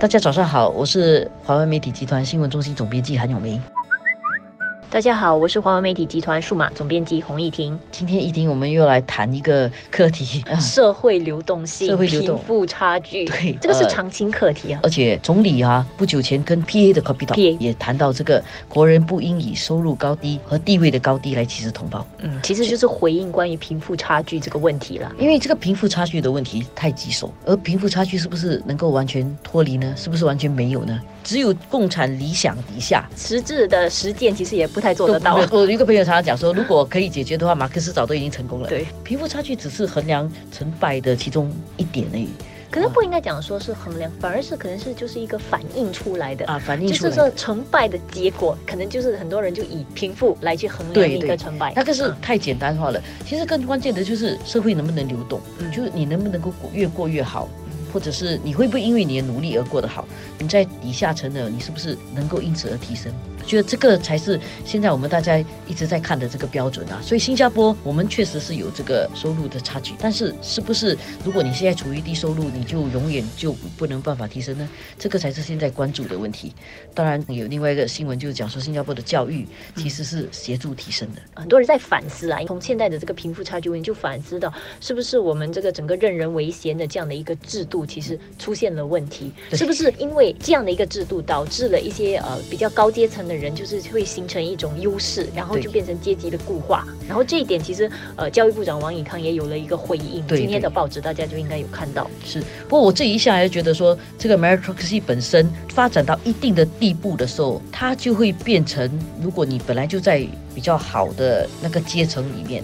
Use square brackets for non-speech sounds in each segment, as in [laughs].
大家早上好，我是华为媒体集团新闻中心总编辑韩永明。大家好，我是华为媒体集团数码总编辑洪艺婷。今天一婷，我们又来谈一个课题，[laughs] 社会流动性、社会流动贫富差距。对这个是呃常青课题啊。而且总理啊，不久前跟 PA 的 capital PA 也谈到这个国人不应以收入高低和地位的高低来歧视同胞，嗯，其实就是回应关于贫富差距这个问题了。因为这个贫富差距的问题太棘手，而贫富差距是不是能够完全脱离呢？是不是完全没有呢？只有共产理想底下。实质的实践其实也不太做得到啊。我有一个朋友常常讲说，如果可以解决的话，马克思早都已经成功了。对，贫富差距只是衡量成败的其中一点而已可能不应该讲说是衡量，反而是可能是就是一个反映出来的。啊，反映就是出来。说成败的结果，可能就是很多人就以贫富来去衡量一个成败。那个是嗯太简单化了。其实更关键的就是社会能不能流动，嗯就是你能不能够过越过越好，或者是你会不会因为你的努力而过得好？你在底下层的，你是不是能够因此而提升？我觉得这个才是现在我们大家一直在看的这个标准啊。所以新加坡我们确实是有这个收入的差距，但是是不是如果你现在处于低收入，你就永远就不能办法提升呢？这个才是现在关注的问题。当然有另外一个新闻就是讲说新加坡的教育其实是协助提升的。很多人在反思啊，从现在的这个贫富差距问题就反思到，是不是我们这个整个任人唯贤的这样的一个制度，其实出现了问题？是不是因为这样的一个制度，导致了一些呃比较高阶层的人，就是会形成一种优势，然后就变成阶级的固化。然后这一点，其实呃教育部长王以康也有了一个回应。对今天的报纸大家就应该有看到。是，不过我这一下来觉得说，这个 meritocracy 本身发展到一定的地步的时候，它就会变成，如果你本来就在比较好的那个阶层里面。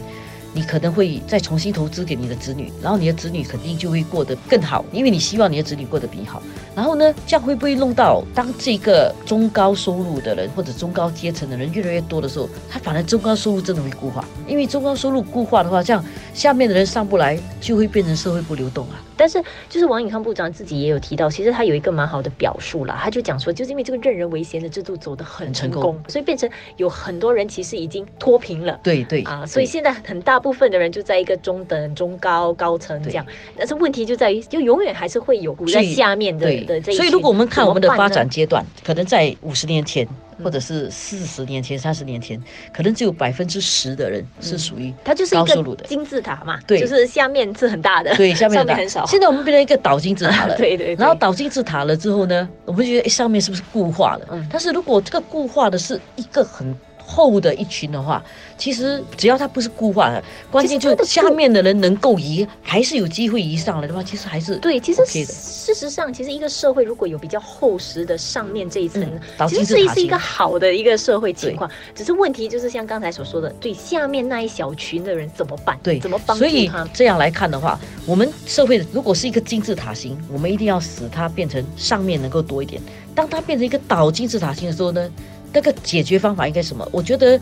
你可能会再重新投资给你的子女，然后你的子女肯定就会过得更好，因为你希望你的子女过得比你好。然后呢，这样会不会弄到当这个中高收入的人或者中高阶层的人越来越多的时候，他反而中高收入真的会固化？因为中高收入固化的话，这样下面的人上不来，就会变成社会不流动啊。但是，就是王永康部长自己也有提到，其实他有一个蛮好的表述啦，他就讲说，就是因为这个任人唯贤的制度走得很很成成功，所以变成有很多人其实已经脱贫了。对对啊，所以现在很大部分的人就在一个中等、中高、高层这样，但是问题就在于，就永远还是会有苦在下面的对的这一群。所以如果我们看我们的发展阶段，可能在五十年前，嗯或者是四十年前、三十年前，可能只有百分之十的人是属于它就是一高收入的。个金字塔嘛，对就是下面是很大的，对，下面的上面很少。现在我们变成一个倒金字塔了。[laughs] 对对对然后倒金字塔了之后呢，我们觉得诶上面是不是固化了？嗯但是如果这个固化的是一个很厚的一群的话，其实只要它不是固化的，关键就下面的人能够移，还是有机会移上来的话，其实还是对，其实事实上，其实一个社会如果有比较厚实的上面这一层，嗯其实这是一个好的一个社会情况。只是问题就是像刚才所说的，对下面那一小群的人怎么办？对，怎么帮助所以他？这样来看的话，我们社会如果是一个金字塔形，我们一定要使它变成上面能够多一点。当它变成一个倒金字塔形的时候呢，那个解决方法应该什么？我觉得。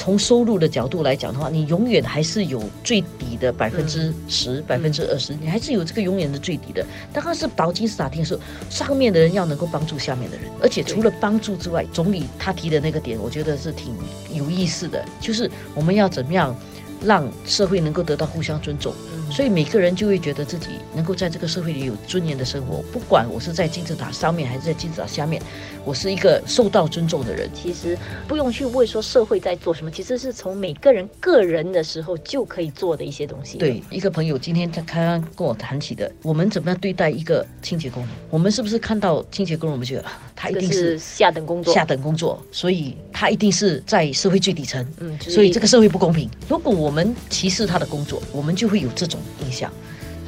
从收入的角度来讲的话，你永远还是有最底的百分之十、百分之二十，你还是有这个永远的最底的。当它是倒金字塔型的时候，上面的人要能够帮助下面的人，而且除了帮助之外，总理他提的那个点，我觉得是挺有意思的，就是我们要怎么样让社会能够得到互相尊重。嗯所以每个人就会觉得自己能够在这个社会里有尊严的生活，不管我是在金字塔上面还是在金字塔下面，我是一个受到尊重的人。其实不用去问说社会在做什么，其实是从每个人个人的时候就可以做的一些东西。对，一个朋友今天他刚刚跟我谈起的，我们怎么样对待一个清洁工人？我们是不是看到清洁工人，我们觉得啊他一定是是下等工作。下等工作，所以他一定是在社会最底层，嗯，就是所以这个社会不公平。如果我们歧视他的工作，我们就会有这种印象。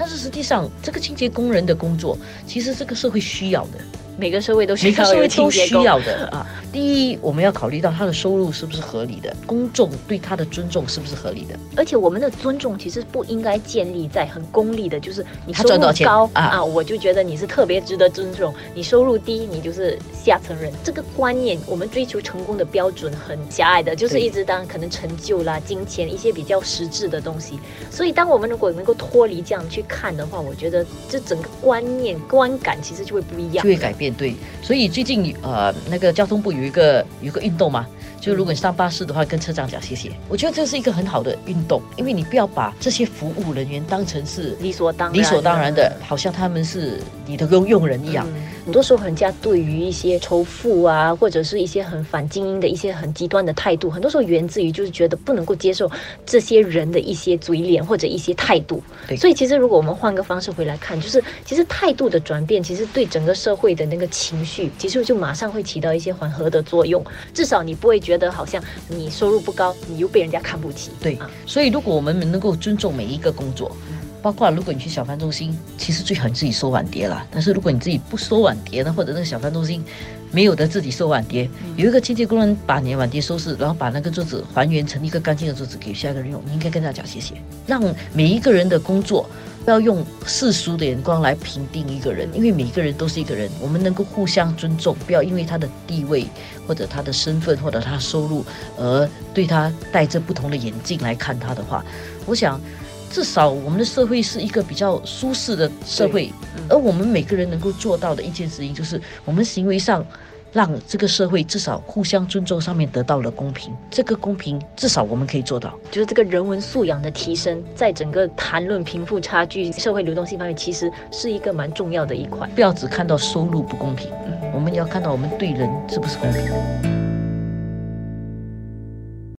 但是实际上，这个清洁工人的工作，其实这个社会需要的，每个社会都需每个社会都。需要 [laughs] 的啊。第一，我们要考虑到他的收入是不是合理的，公众对他的尊重是不是合理的。而且我们的尊重其实不应该建立在很功利的，就是你他收入高啊啊我就觉得你是特别值得尊重；你收入低，你就是下层人。这个观念，我们追求成功的标准很狭隘的，就是一直当可能成就啦、金钱一些比较实质的东西。所以，当我们如果能够脱离这样去看的话，我觉得这整个观念观感其实就会不一样就。会改变。对，所以最近呃，那个交通部有一个有一个运动嘛，就如果你上巴士的话，跟车长讲谢谢。我觉得这是一个很好的运动，因为你不要把这些服务人员当成是理所当然，理所当然的，好像他们是你的佣佣人一样。嗯很多时候人家对于一些仇富啊，或者是一些很反精英的一些很极端的态度，很多时候源自于就是觉得不能够接受这些人的一些嘴脸或者一些态度。对所以其实如果我们换个方式回来看，就是其实态度的转变，其实对整个社会的那个情绪，其实就马上会起到一些缓和的作用。至少你不会觉得好像你收入不高，你又被人家看不起。对啊，所以如果我们能够尊重每一个工作，包括如果你去小贩中心，其实最好你自己收碗碟啦。但是如果你自己不收碗碟呢，或者那个小贩中心没有的自己收碗碟，有一个清洁工人把你的碗碟收拾，然后把那个桌子还原成一个干净的桌子给下一个人用，你应该跟他讲谢谢，让每一个人的工作。不要用世俗的眼光来评定一个人，因为每一个人都是一个人，我们能够互相尊重，不要因为他的地位或者他的身份或者他收入而对他戴着不同的眼镜来看他的话，我想至少我们的社会是一个比较舒适的社会，嗯而我们每个人能够做到的一件事情，就是我们行为上让这个社会至少互相尊重上面得到了公平，这个公平至少我们可以做到。就是这个人文素养的提升，在整个谈论贫富差距、社会流动性方面，其实是一个蛮重要的一块。不要只看到收入不公平，我们要看到我们对人是不是公平。